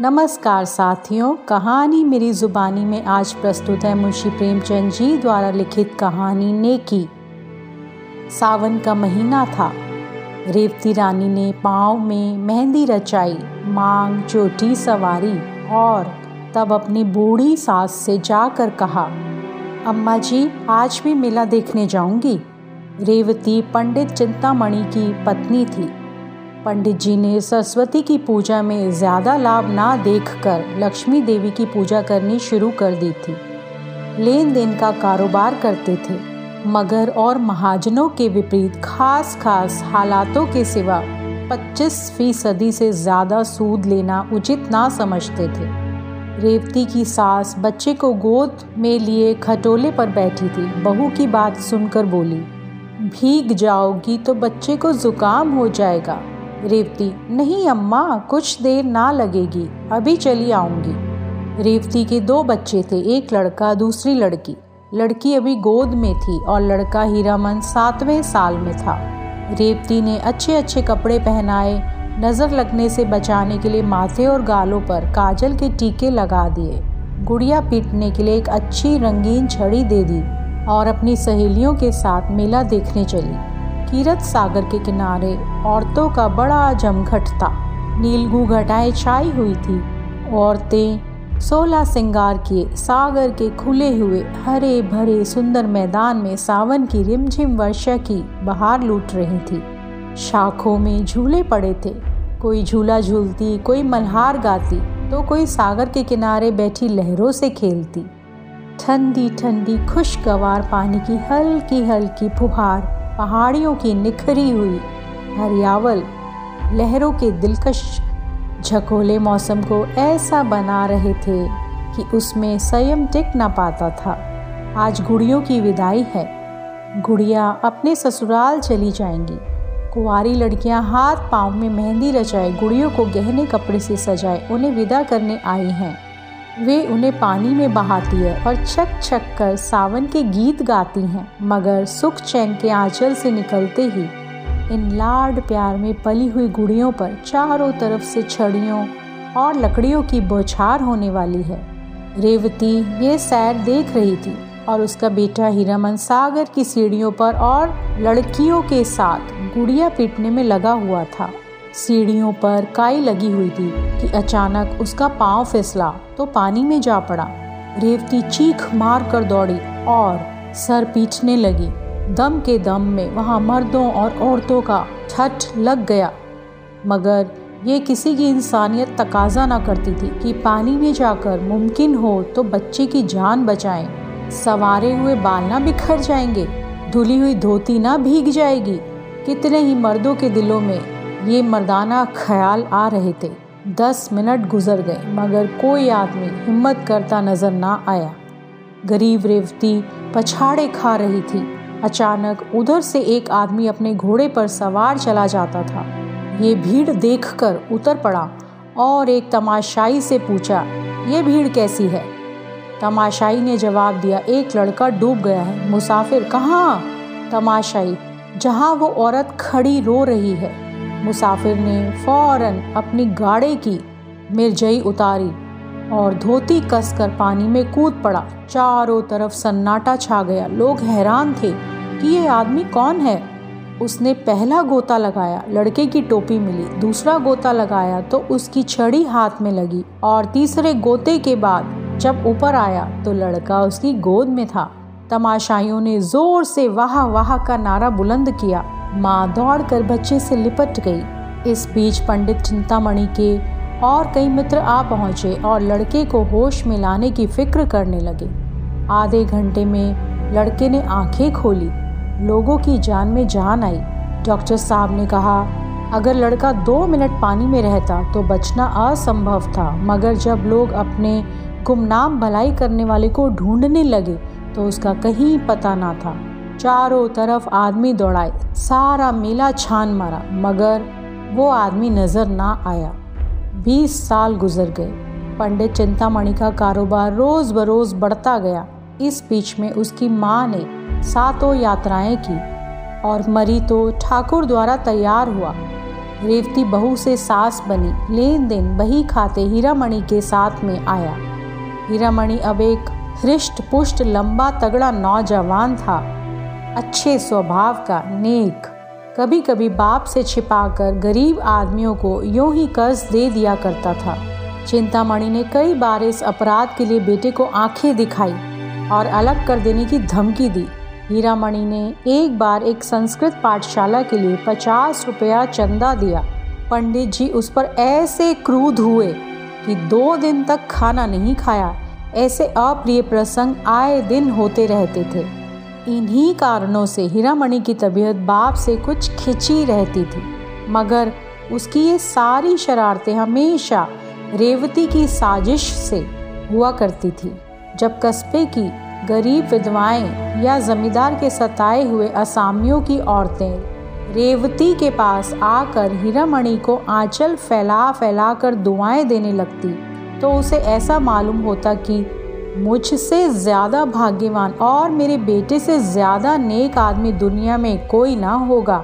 नमस्कार साथियों, कहानी मेरी ज़ुबानी में आज प्रस्तुत है मुंशी प्रेमचंद जी द्वारा लिखित कहानी नेकी। सावन का महीना था। रेवती रानी ने पाँव में मेहंदी रचाई, मांग, चोटी सवारी और तब अपनी बूढ़ी सास से जाकर कहा, अम्मा जी, आज भी मेला देखने जाऊँगी। रेवती पंडित चिंतामणि की पत्नी थी। पंडित जी ने सरस्वती की पूजा में ज़्यादा लाभ ना देखकर लक्ष्मी देवी की पूजा करनी शुरू कर दी थी। लेन देन का कारोबार करते थे, मगर और महाजनों के विपरीत खास खास हालातों के सिवा 25 फ़ीसदी से ज़्यादा सूद लेना उचित ना समझते थे। रेवती की सास बच्चे को गोद में लिए खटोले पर बैठी थी, बहू की बात सुनकर बोली, भीग जाओगी तो बच्चे को जुकाम हो जाएगा। रेवती, नहीं अम्मा, कुछ देर ना लगेगी, अभी चली आऊँगी। रेवती के दो बच्चे थे, एक लड़का, दूसरी लड़की। लड़की अभी गोद में थी और लड़का हीरामन सातवें साल में था। रेवती ने अच्छे अच्छे कपड़े पहनाए, नज़र लगने से बचाने के लिए माथे और गालों पर काजल के टीके लगा दिए। गुड़िया पीटने के लिए एक अच्छी रंगीन छड़ी दे दी और अपनी सहेलियों के साथ मेला देखने चली। कीरत सागर के किनारे औरतों का बड़ा जमघट था। नीलगू घटाएँ छाई हुई थी। औरतें सोलह सिंगार किए सागर के खुले हुए हरे भरे सुंदर मैदान में सावन की रिमझिम वर्षा की बहार लूट रही थी। शाखों में झूले पड़े थे। कोई झूला झूलती, कोई मल्हार गाती तो कोई सागर के किनारे बैठी लहरों से खेलती। ठंडी ठंडी खुशगवार पानी की हल्की हल्की फुहार पहाड़ियों की निखरी हुई हरियावल लहरों के दिलकश झकोले मौसम को ऐसा बना रहे थे कि उसमें संयम टिक ना पाता था। आज गुड़ियों की विदाई है। गुड़िया अपने ससुराल चली जाएँगी। कुंवारी लड़कियाँ हाथ पाँव में मेहंदी रचाए गुड़ियों को गहने कपड़े से सजाए उन्हें विदा करने आई हैं। वे उन्हें पानी में बहाती है और छक छक कर सावन के गीत गाती हैं, मगर सुख चैन के आंचल से निकलते ही, इन लाड प्यार में पली हुई गुड़ियों पर चारों तरफ़ से छड़ियों और लकड़ियों की बौछार होने वाली है। रेवती ये सैर देख रही थी और उसका बेटा हीरामन सागर की सीढ़ियों पर और लड़कियों के साथ गुड़िया पीटने में लगा हुआ था। सीढ़ियों पर काई लगी हुई थी कि अचानक उसका पाँव फिसला तो पानी में जा पड़ा। रेवती चीख मार कर दौड़ी और सर पीटने लगी। दम के दम में वहाँ मर्दों और औरतों का ठट लग गया। मगर ये किसी की इंसानियत तकाजा ना करती थी कि पानी में जाकर मुमकिन हो तो बच्चे की जान बचाएँ। सवारे हुए बाल ना बिखर जाएँगे, धुली हुई धोती ना भीग जाएगी। कितने ही मर्दों के दिलों में ये मर्दाना ख्याल आ रहे थे। दस मिनट गुजर गए, मगर कोई आदमी हिम्मत करता नज़र ना आया। गरीब रेवती पछाड़े खा रही थी। अचानक उधर से एक आदमी अपने घोड़े पर सवार चला जाता था। ये भीड़ देखकर उतर पड़ा और एक तमाशाई से पूछा, ये भीड़ कैसी है? तमाशाई ने जवाब दिया, एक लड़का डूब गया है। मुसाफिर कहाँ? तमाशाई, जहाँ वो औरत खड़ी रो रही है। मुसाफिर ने फ़ौरन अपनी गाड़े की मिर्जई उतारी और धोती कसकर पानी में कूद पड़ा। चारों तरफ़ सन्नाटा छा गया। लोग हैरान थे कि ये आदमी कौन है? उसने पहला गोता लगाया, लड़के की टोपी मिली। दूसरा गोता लगाया तो उसकी छड़ी हाथ में लगी और तीसरे गोते के बाद जब ऊपर आया तो लड़का उसकी गोद में था। तमाशाइयों ने ज़ोर से वाह वाह का नारा बुलंद किया। माँ दौड़कर बच्चे से लिपट गई। इस बीच पंडित चिंतामणि के और कई मित्र आ पहुँचे और लड़के को होश में लाने की फ़िक्र करने लगे। आधे घंटे में लड़के ने आँखें खोली। लोगों की जान में जान आई। डॉक्टर साहब ने कहा, अगर लड़का दो मिनट पानी में रहता तो बचना असंभव था, मगर जब लोग अपने गुमनाम भलाई करने वाले को ढूँढने लगे तो उसका कहीं पता ना था। चारों तरफ़ आदमी दौड़ाए, सारा मेला छान मारा, मगर वो आदमी नज़र ना आया। बीस साल गुजर गए। पंडित चिंतामणि का कारोबार रोज बरोज बढ़ता गया। इस बीच में उसकी माँ ने सातों यात्राएँ की और मरी तो ठाकुर द्वारा तैयार हुआ। रेवती बहू से सास बनी। लेन देन बही खाते हीरामणि के साथ में आया। हीरामणि अब एक हृष्ट पुष्ट लंबा तगड़ा नौजवान था। अच्छे स्वभाव का नेक। कभी कभी बाप से छिपाकर गरीब आदमियों को यूँ ही कर्ज दे दिया करता था। चिंतामणि ने कई बार इस अपराध के लिए बेटे को आँखें दिखाई और अलग कर देने की धमकी दी। हीरामणि ने एक बार एक संस्कृत पाठशाला के लिए पचास रुपया चंदा दिया। पंडित जी उस पर ऐसे क्रूध हुए कि दो दिन तक खाना नहीं खाया। ऐसे अप्रिय प्रसंग आए दिन होते रहते थे। इन्हीं कारणों से हीरामणि की तबीयत बाप से कुछ खिंची रहती थी। मगर उसकी ये सारी शरारतें हमेशा रेवती की साजिश से हुआ करती थी। जब कस्बे की गरीब विधवाएँ या जमींदार के सताए हुए असामियों की औरतें रेवती के पास आकर हीरामणि को आंचल फैला फैला कर दुआएँ देने लगती तो उसे ऐसा मालूम होता कि मुझसे ज़्यादा भाग्यवान और मेरे बेटे से ज़्यादा नेक आदमी दुनिया में कोई ना होगा।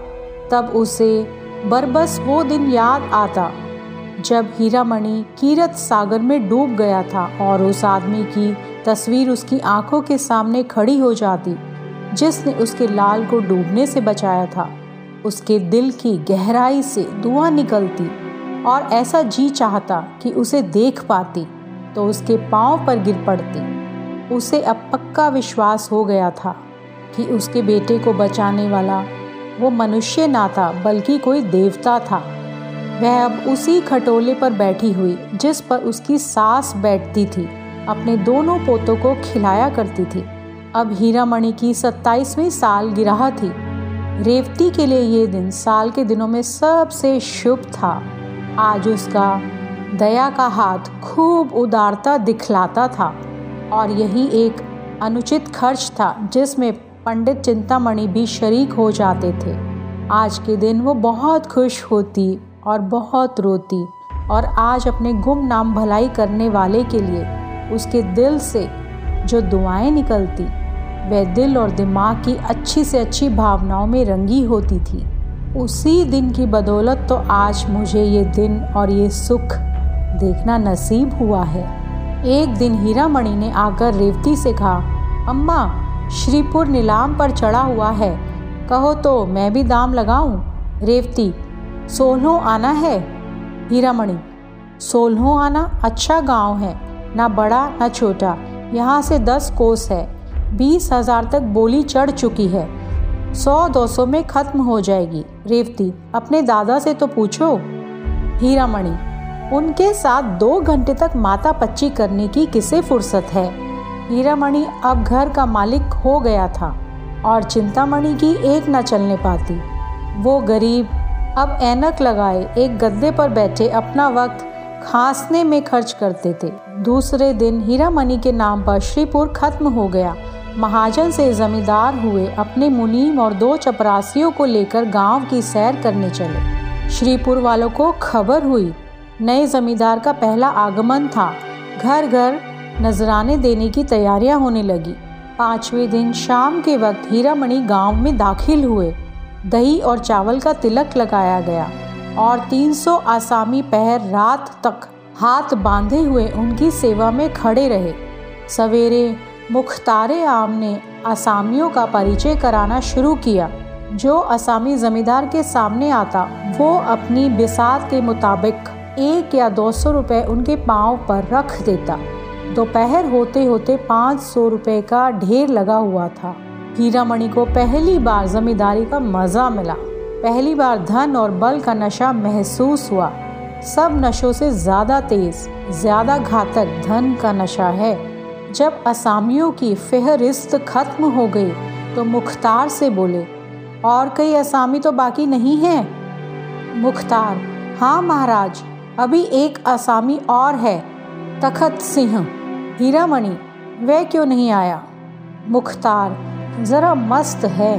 तब उसे बरबस वो दिन याद आता जब हीरामणि कीरत सागर में डूब गया था और उस आदमी की तस्वीर उसकी आँखों के सामने खड़ी हो जाती, जिसने उसके लाल को डूबने से बचाया था। उसके दिल की गहराई से दुआ निकलती। और ऐसा जी चाहता कि उसे देख पाती तो उसके पाँव पर गिर पड़ती। उसे अब पक्का विश्वास हो गया था कि उसके बेटे को बचाने वाला वो मनुष्य ना था, बल्कि कोई देवता था। वह अब उसी खटोले पर बैठी हुई, जिस पर उसकी सास बैठती थी, अपने दोनों पोतों को खिलाया करती थी। अब हीरामणि की सत्ताईसवीं साल गिराह थी। रेवती के लिए ये दिन साल के दिनों में सबसे शुभ था। आज उसका दया का हाथ खूब उदारता दिखलाता था और यही एक अनुचित खर्च था जिसमें पंडित चिंतामणि भी शरीक हो जाते थे। आज के दिन वो बहुत खुश होती और बहुत रोती और आज अपने गुम नाम भलाई करने वाले के लिए उसके दिल से जो दुआएँ निकलती, वह दिल और दिमाग की अच्छी से अच्छी भावनाओं में रंगी होती थी। उसी दिन की बदौलत तो आज मुझे ये दिन और ये सुख देखना नसीब हुआ है। एक दिन हीरामणि ने आकर रेवती से कहा, अम्मा, श्रीपुर नीलाम पर चढ़ा हुआ है। कहो तो मैं भी दाम लगाऊँ? रेवती, सोलहो आना है? हीरामणि, सोलहो आना अच्छा गाँव है, ना बड़ा, ना छोटा। यहाँ से दस कोस है। बीस हज़ार तक बोली चढ़ चुकी है। सौ दो सौ में खत्म हो जाएगी। रेवती, अपने दादा से तो पूछो। हीरामणि, उनके साथ दो घंटे तक माता पच्ची करने की किसे फुर्सत है? हीरामणि अब घर का मालिक हो गया था और चिंतामणि की एक न चलने पाती। वो गरीब, अब ऐनक लगाए एक गद्दे पर बैठे अपना वक्त खांसने में खर्च करते थे। दूसरे दिन हीरामणि के नाम पर श्रीपुर खत्म हो गया महाजन से जमींदार हुए अपने मुनीम और दो चपरासियों को लेकर गाँव की सैर करने चले। श्रीपुर वालों को खबर हुई, नए जमींदार का पहला आगमन था। घर घर नजराने देने की तैयारियाँ होने लगी। पाँचवें दिन शाम के वक्त हीरामणि गाँव में दाखिल हुए। दही और चावल का तिलक लगाया गया और 300 आसामी पहर रात तक हाथ बांधे हुए उनकी सेवा में खड़े रहे। सवेरे मुख्तारे आम ने असामियों का परिचय कराना शुरू किया। जो असामी जमींदार के सामने आता, वो अपनी बिसात के मुताबिक एक या दो सौ रुपये उनके पाँव पर रख देता। दोपहर होते होते पाँच सौ रुपये का ढेर लगा हुआ था। हीरामणि को पहली बार जमींदारी का मज़ा मिला। पहली बार धन और बल का नशा महसूस हुआ। सब नशों से ज़्यादा तेज, ज़्यादा घातक धन का नशा है। जब असामियों की फहरिस्त खत्म हो गई तो मुख्तार से बोले, और कई असामी तो बाकी नहीं हैं? मुख्तार हाँ महाराज, अभी एक असामी और है, तखत सिंह, हीरामणि, वह क्यों नहीं आया? मुख्तार, ज़रा मस्त है,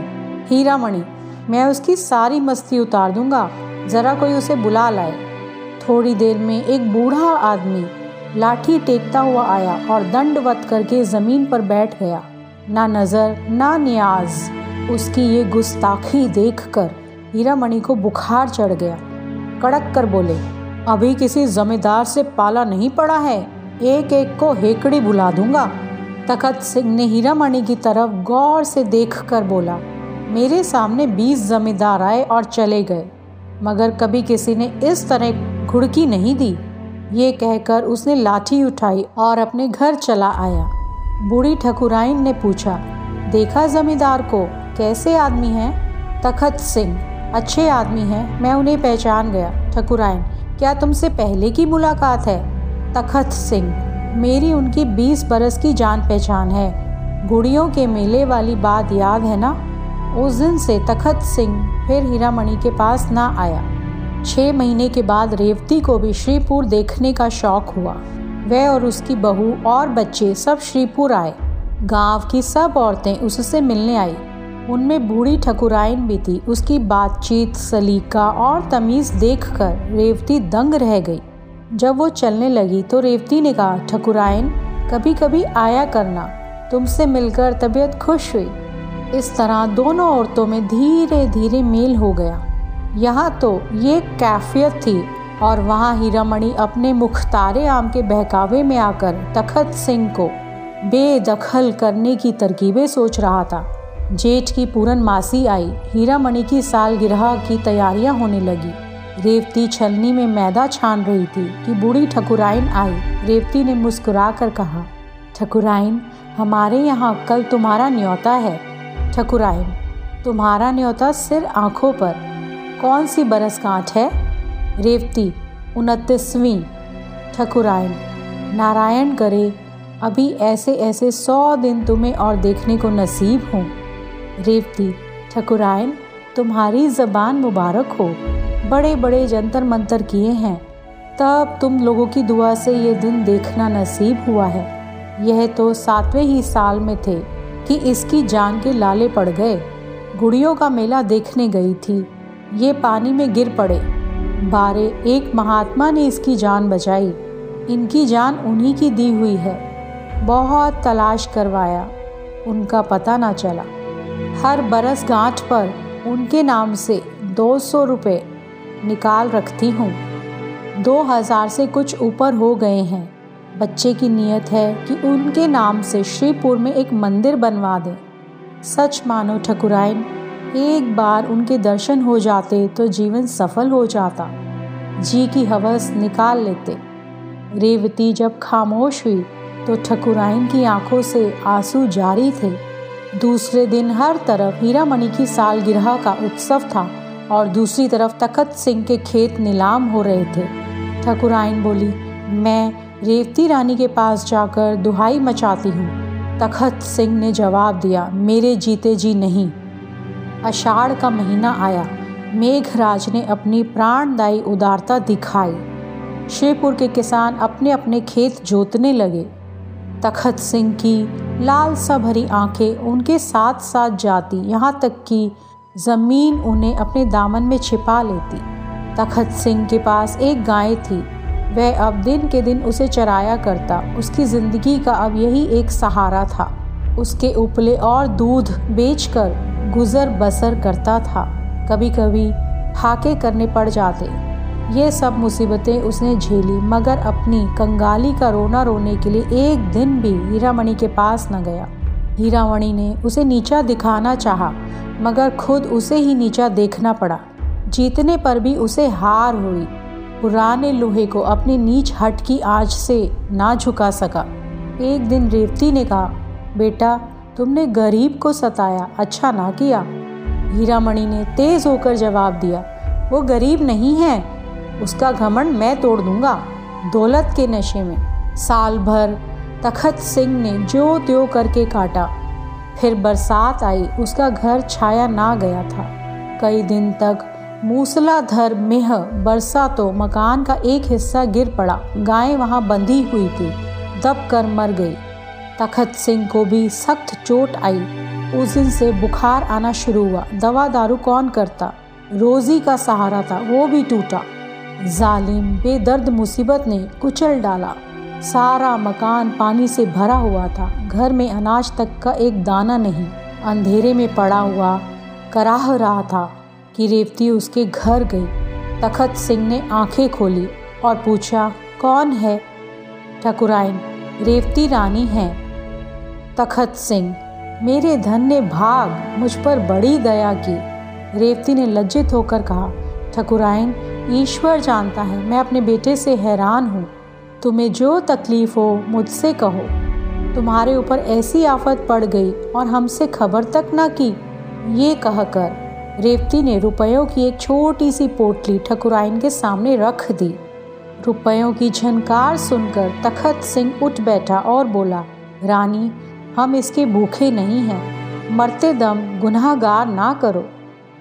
हीरामणि, मैं उसकी सारी मस्ती उतार दूँगा, ज़रा कोई उसे बुला लाए। थोड़ी देर में एक बूढ़ा आदमी लाठी टेकता हुआ आया और दंडवत करके ज़मीन पर बैठ गया। ना नज़र, ना न्याज। उसकी ये गुस्ताखी देखकर हीरामणि को बुखार चढ़ गया। कड़क कर बोले, अभी किसी जमींदार से पाला नहीं पड़ा है? एक एक को हेकड़ी बुला दूँगा? तखत सिंह ने हीरामणि की तरफ़ गौर से देख कर बोला, मेरे सामने बीस जमींदार आए और चले गए, मगर कभी किसी ने इस तरह घुड़की नहीं दी। ये कहकर उसने लाठी उठाई और अपने घर चला आया। बूढ़ी ठकुराइन ने पूछा, देखा जमींदार को? कैसे आदमी हैं? तखत सिंह। अच्छे आदमी हैं, मैं उन्हें पहचान गया। ठकुराइन, क्या तुमसे पहले की मुलाकात है? तखत सिंह। मेरी उनकी बीस बरस की जान पहचान है। गुड़ियों के मेले वाली बात याद है ना? उस दिन से तखत सिंह फिर हीरामणि के पास ना आया। छः महीने के बाद रेवती को भी श्रीपुर देखने का शौक हुआ। वह और उसकी बहू और बच्चे सब श्रीपुर आए। गाँव की सब औरतें उससे मिलने आई। उनमें बूढ़ी ठकुराइन भी थी। उसकी बातचीत, सलीका और तमीज़ देखकर रेवती दंग रह गई। जब वो चलने लगी तो रेवती ने कहा ठकुराइन कभी कभी आया करना। तुमसे मिलकर तबीयत खुश हुई। इस तरह दोनों औरतों में धीरे धीरे मेल हो गया। यहाँ तो ये कैफियत थी और वहाँ हीरामणि अपने मुख्तारे आम के बहकावे में आकर तखत सिंह को बेदखल करने की तरकीबें सोच रहा था। जेठ की पूरन मासी आई, हीरामणि की सालगिरह की तैयारियाँ होने लगी। रेवती छलनी में मैदा छान रही थी कि बूढ़ी ठकुराइन आई। रेवती ने मुस्कुरा कर कहा ठकुराइन हमारे यहाँ कल तुम्हारा न्योता है। ठकुराइन तुम्हारा न्योता सिर आँखों पर कौन सी बरस गांठ है? रेवती, उनतीसवीं। ठकुरायन, नारायण करे, अभी ऐसे ऐसे सौ दिन तुम्हें और देखने को नसीब हों। रेवती ठकुराइन तुम्हारी ज़बान मुबारक हो। बड़े बड़े जंतर मंतर किए हैं। तब तुम लोगों की दुआ से ये दिन देखना नसीब हुआ है। यह तो सातवें ही साल में थे कि इसकी जान के लाले पड़ गए। गुड़ियों का मेला देखने गई थी। ये पानी में गिर पड़े। बारे, एक महात्मा ने इसकी जान बचाई। इनकी जान उन्हीं की दी हुई है। बहुत तलाश करवाया। उनका पता ना चला। हर बरस गांठ पर उनके नाम से दो सौ रुपये निकाल रखती हूँ। दो हज़ार से कुछ ऊपर हो गए हैं। बच्चे की नीयत है कि उनके नाम से श्रीपुर में एक मंदिर बनवा दें। सच मानो ठकुराइन एक बार उनके दर्शन हो जाते तो जीवन सफल हो जाता। जी की हवस निकाल लेते। रेवती जब खामोश हुई तो ठकुराइन की आँखों से आँसू जारी थे। दूसरे दिन हर तरफ़ हीरामणि की सालगिरह का उत्सव था और दूसरी तरफ़ तखत सिंह के खेत नीलाम हो रहे थे। ठकुराइन बोली, मैं रेवती रानी के पास जाकर दुहाई मचाती हूँ। तखत सिंह ने जवाब दिया, मेरे जीते जी नहीं। अषाढ़ का महीना आया। मेघराज ने अपनी प्राणदायी उदारता दिखाई। शेरपुर के किसान अपने अपने खेत जोतने लगे। तखत सिंह की लाल सा भरी आँखें उनके साथ साथ जाती। यहाँ तक कि ज़मीन उन्हें अपने दामन में छिपा लेती। तखत सिंह के पास एक गाय थी। वह अब दिन के दिन उसे चराया करता। उसकी ज़िंदगी का अब यही एक सहारा था। उसके उपले और दूध बेचकर गुज़र बसर करता था। कभी कभी फाके करने पड़ जाते। ये सब मुसीबतें उसने झेली, मगर अपनी कंगाली का रोना रोने के लिए एक दिन भी हीरामणि के पास न गया। हीरामणि ने उसे नीचा दिखाना चाहा, मगर खुद उसे ही नीचा देखना पड़ा। जीतने पर भी उसे हार हुई। पुराने लोहे को अपनी नीच हट की आँच से ना झुका सका। एक दिन रेवती ने कहा, बेटा तुमने गरीब को सताया अच्छा ना किया। हीरामणि ने तेज होकर जवाब दिया, वो गरीब नहीं है, उसका घमंड मैं तोड़ दूँगा, दौलत के नशे में। साल भर तखत सिंह ने जो त्यो करके काटा। फिर बरसात आई, उसका घर छाया ना गया था। कई दिन तक मूसलाधर मेह बरसा तो मकान का एक हिस्सा गिर पड़ा, गायें वहाँ बंधी हुई थी दब कर मर गई। तखत सिंह को भी सख्त चोट आई। उस दिन से बुखार आना शुरू हुआ। दवा दारू कौन करता? रोजी का सहारा था, वो भी टूटा। जालिम, बेदर्द मुसीबत ने कुचल डाला। सारा मकान पानी से भरा हुआ था। घर में अनाज तक का एक दाना नहीं, अंधेरे में पड़ा हुआ कराह रहा था कि रेवती उसके घर गई। तखत सिंह ने आँखें खोली और पूछा, कौन है? ठकुराइन रेवती रानी है। तखत सिंह, मेरे धन ने भाग मुझ पर बड़ी दया की। रेवती ने लज्जित होकर कहा ठकुराइन ईश्वर जानता है, मैं अपने बेटे से हैरान हूँ। तुम्हें जो तकलीफ़ हो, मुझसे कहो। तुम्हारे ऊपर ऐसी आफत पड़ गई और हमसे खबर तक ना की। ये कहकर रेवती ने रुपयों की एक छोटी सी पोटली ठकुराइन के सामने रख दी। रुपयों की झनकार सुनकर तखत सिंह उठ बैठा और बोला, रानी हम इसके भूखे नहीं हैं। मरते दम गुनाहगार ना करो।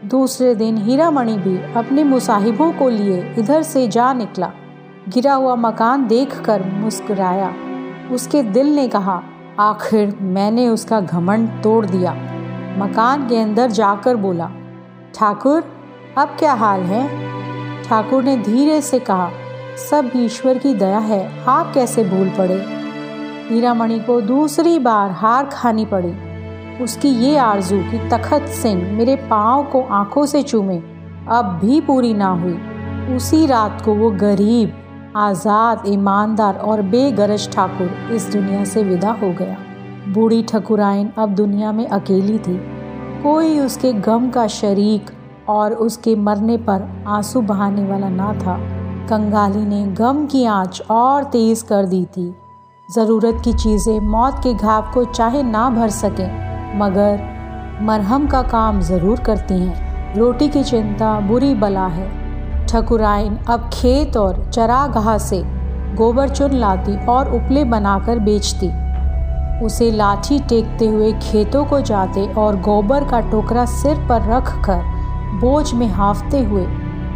दूसरे दिन हीरामणि भी अपने मुसाहिबों को लिए इधर से जा निकला। गिरा हुआ मकान देखकर मुस्कुराया। उसके दिल ने कहा, आखिर मैंने उसका घमंड तोड़ दिया। मकान के अंदर जाकर बोला, ठाकुर, अब क्या हाल है? ठाकुर ने धीरे से कहा, सब ईश्वर की दया है, आप कैसे भूल पड़े? हीरामणि को दूसरी बार हार खानी पड़ी। उसकी ये आरज़ू कि तखत सिंह मेरे पाँव को आँखों से चूमे, अब भी पूरी ना हुई। उसी रात को वो गरीब, आज़ाद, ईमानदार और बेगरज ठाकुर इस दुनिया से विदा हो गया। बूढ़ी ठकुराइन अब दुनिया में अकेली थी। कोई उसके गम का शरीक और उसके मरने पर आँसू बहाने वाला ना था। कंगाली ने गम की आँच और तेज कर दी थी। ज़रूरत की चीज़ें मौत के घाव को चाहे ना भर सकें, मगर मरहम का काम ज़रूर करती हैं। रोटी की चिंता बुरी बला है। ठकुराइन अब खेत और चरागाह से गोबर चुन लाती और उपले बनाकर बेचती। उसे लाठी टेकते हुए खेतों को जाते और गोबर का टोकरा सिर पर रख कर बोझ में हाफते हुए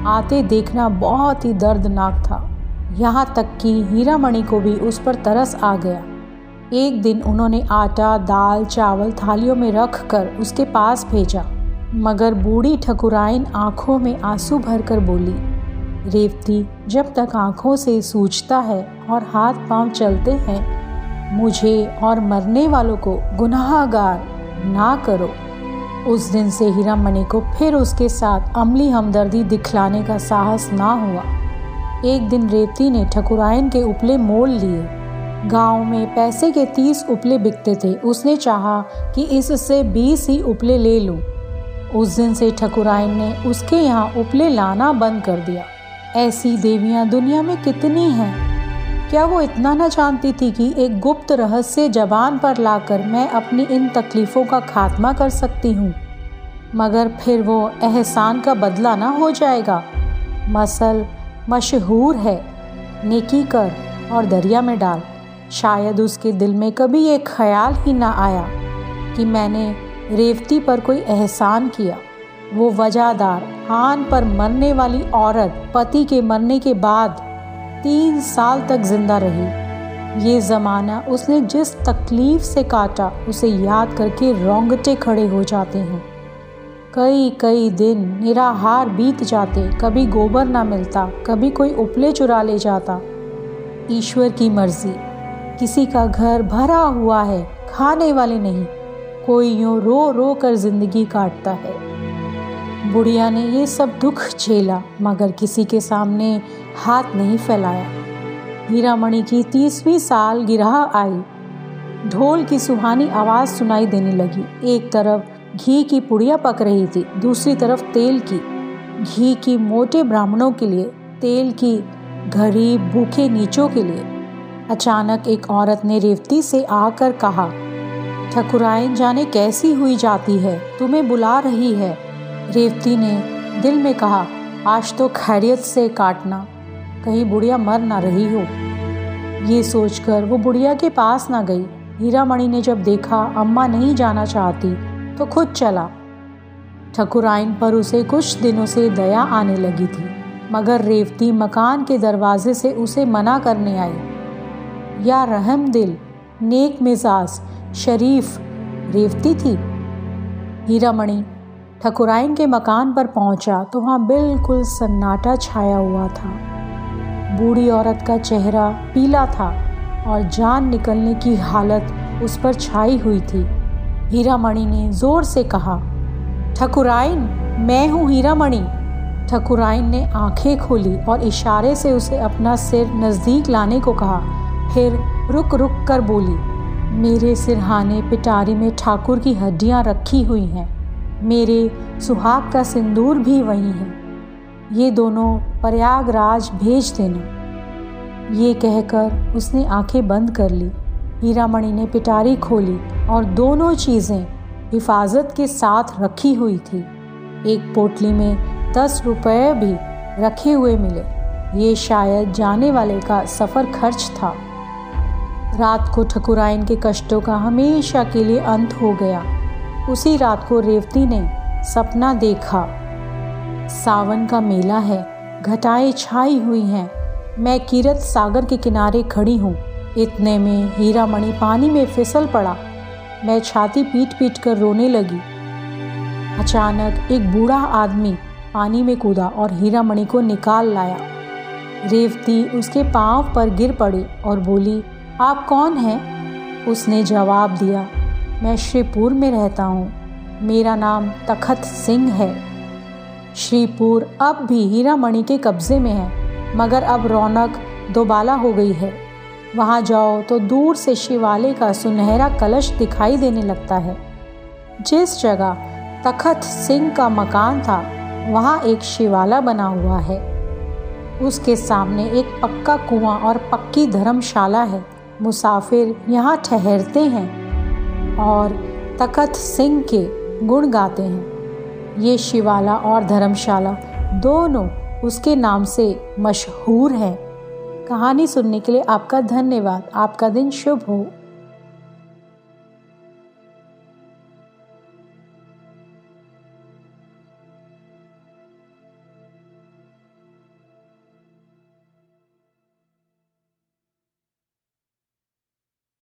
आते देखना बहुत ही दर्दनाक था। यहाँ तक कि हीरामणि को भी उस पर तरस आ गया। एक दिन उन्होंने आटा, दाल, चावल थालियों में रख कर उसके पास भेजा, मगर बूढ़ी ठकुराइन आँखों में आँसू भरकर बोली, रेवती, जब तक आँखों से सूझता है और हाथ पाँव चलते हैं, मुझे और मरने वालों को गुनाहगार ना करो। उस दिन से हीरामणि को फिर उसके साथ अमली हमदर्दी दिखलाने का साहस ना हुआ। एक दिन रेवती ने ठकुराइन के उपले मोल लिए। गाँव में पैसे के तीस उपले बिकते थे। उसने चाहा कि इससे बीस ही उपले ले लूँ। उस दिन से ठकुराइन ने उसके यहाँ उपले लाना बंद कर दिया। ऐसी देवियाँ दुनिया में कितनी हैं? क्या वो इतना न जानती थी कि एक गुप्त रहस्य जबान पर लाकर मैं अपनी इन तकलीफ़ों का खात्मा कर सकती हूँ? मगर फिर वो एहसान का बदला ना हो जाएगा। मसल मशहूर है। नेकी कर और दरिया में डाल। शायद उसके दिल में कभी ये ख्याल ही ना आया कि मैंने रेवती पर कोई एहसान किया। वो वजादार, आन पर मरने वाली औरत, पति के मरने के बाद तीन साल तक ज़िंदा रही। ये ज़माना उसने जिस तकलीफ़ से काटा, उसे याद करके रोंगटे खड़े हो जाते हैं। कई कई दिन निराहार बीत जाते, कभी गोबर ना मिलता, कभी कोई उपले चुरा ले जाता। ईश्वर की मर्ज़ी, किसी का घर भरा हुआ है, खाने वाले नहीं, कोई यूँ रो रो कर ज़िंदगी काटता है। बुढ़िया ने ये सब दुख झेला, मगर किसी के सामने हाथ नहीं फैलाया। हीरामणि की तीसवीं साल गिरह आई। ढोल की सुहानी आवाज़ सुनाई देने लगी। एक तरफ़ घी की पुड़िया पक रही थी। दूसरी तरफ़ तेल की। घी की मोटे ब्राह्मणों के लिए, तेल की गरीब भूखे नीचों के लिए। अचानक एक औरत ने रेवती से आकर कहा ठकुराइन जाने कैसी हुई जाती है? तुम्हें बुला रही है? रेवती ने दिल में कहा, आज तो खैरियत से काटना। कहीं बुढ़िया मर ना रही हो। ये सोचकर वो बुढ़िया के पास ना गई। हीरामणि ने जब देखा, अम्मा नहीं जाना चाहती तो खुद चला। ठकुराइन पर उसे कुछ दिनों से दया आने लगी थी, मगर रेवती मकान के दरवाजे से उसे मना करने आई। या रहम दिल, नेक मिजाज, शरीफ, रेवती थी। हीरामणि ठकुराइन के मकान पर पहुँचा तो वहाँ बिल्कुल सन्नाटा छाया हुआ था। बूढ़ी औरत का चेहरा पीला था और जान निकलने की हालत उस पर छाई हुई थी। हीरामणि ने ज़ोर से कहा ठकुराइन मैं हूँ हीरामणि। ठकुराइन ने आँखें खोली और इशारे से उसे अपना सिर नज़दीक लाने को कहा, फिर रुक रुक कर बोली, मेरे सिरहाने पिटारी में ठाकुर की हड्डियाँ रखी हुई हैं। मेरे सुहाग का सिंदूर भी वही है। ये दोनों प्रयागराज भेज देना। ये कहकर उसने आँखें बंद कर ली। हीरामणि ने पिटारी खोली और दोनों चीज़ें हिफाजत के साथ रखी हुई थी। एक पोटली में दस रुपये भी रखे हुए मिले। ये शायद जाने वाले का सफ़र खर्च था। रात को ठकुराइन के कष्टों का हमेशा के लिए अंत हो गया। उसी रात को रेवती ने सपना देखा। सावन का मेला है, घटाएँ छाई हुई हैं। मैं कीरत सागर के किनारे खड़ी हूँ। इतने में हीरा मणि पानी में फिसल पड़ा। मैं छाती पीट पीट कर रोने लगी। अचानक एक बूढ़ा आदमी पानी में कूदा और हीरा मणि को निकाल लाया। रेवती उसके पाँव पर गिर पड़ी और बोली, आप कौन हैं? उसने जवाब दिया, मैं श्रीपुर में रहता हूँ। मेरा नाम तखत सिंह है। श्रीपुर अब भी हीरा मणि के कब्ज़े में है, मगर अब रौनक दोबाला हो गई है। वहाँ जाओ तो दूर से शिवालय का सुनहरा कलश दिखाई देने लगता है। जिस जगह तखत सिंह का मकान था, वहाँ एक शिवाला बना हुआ है। उसके सामने एक पक्का कुआँ और पक्की धर्मशाला है। मुसाफिर यहाँ ठहरते हैं और तखत सिंह के गुण गाते हैं। ये शिवाला और धर्मशाला दोनों उसके नाम से मशहूर हैं। कहानी सुनने के लिए आपका धन्यवाद। आपका दिन शुभ हो।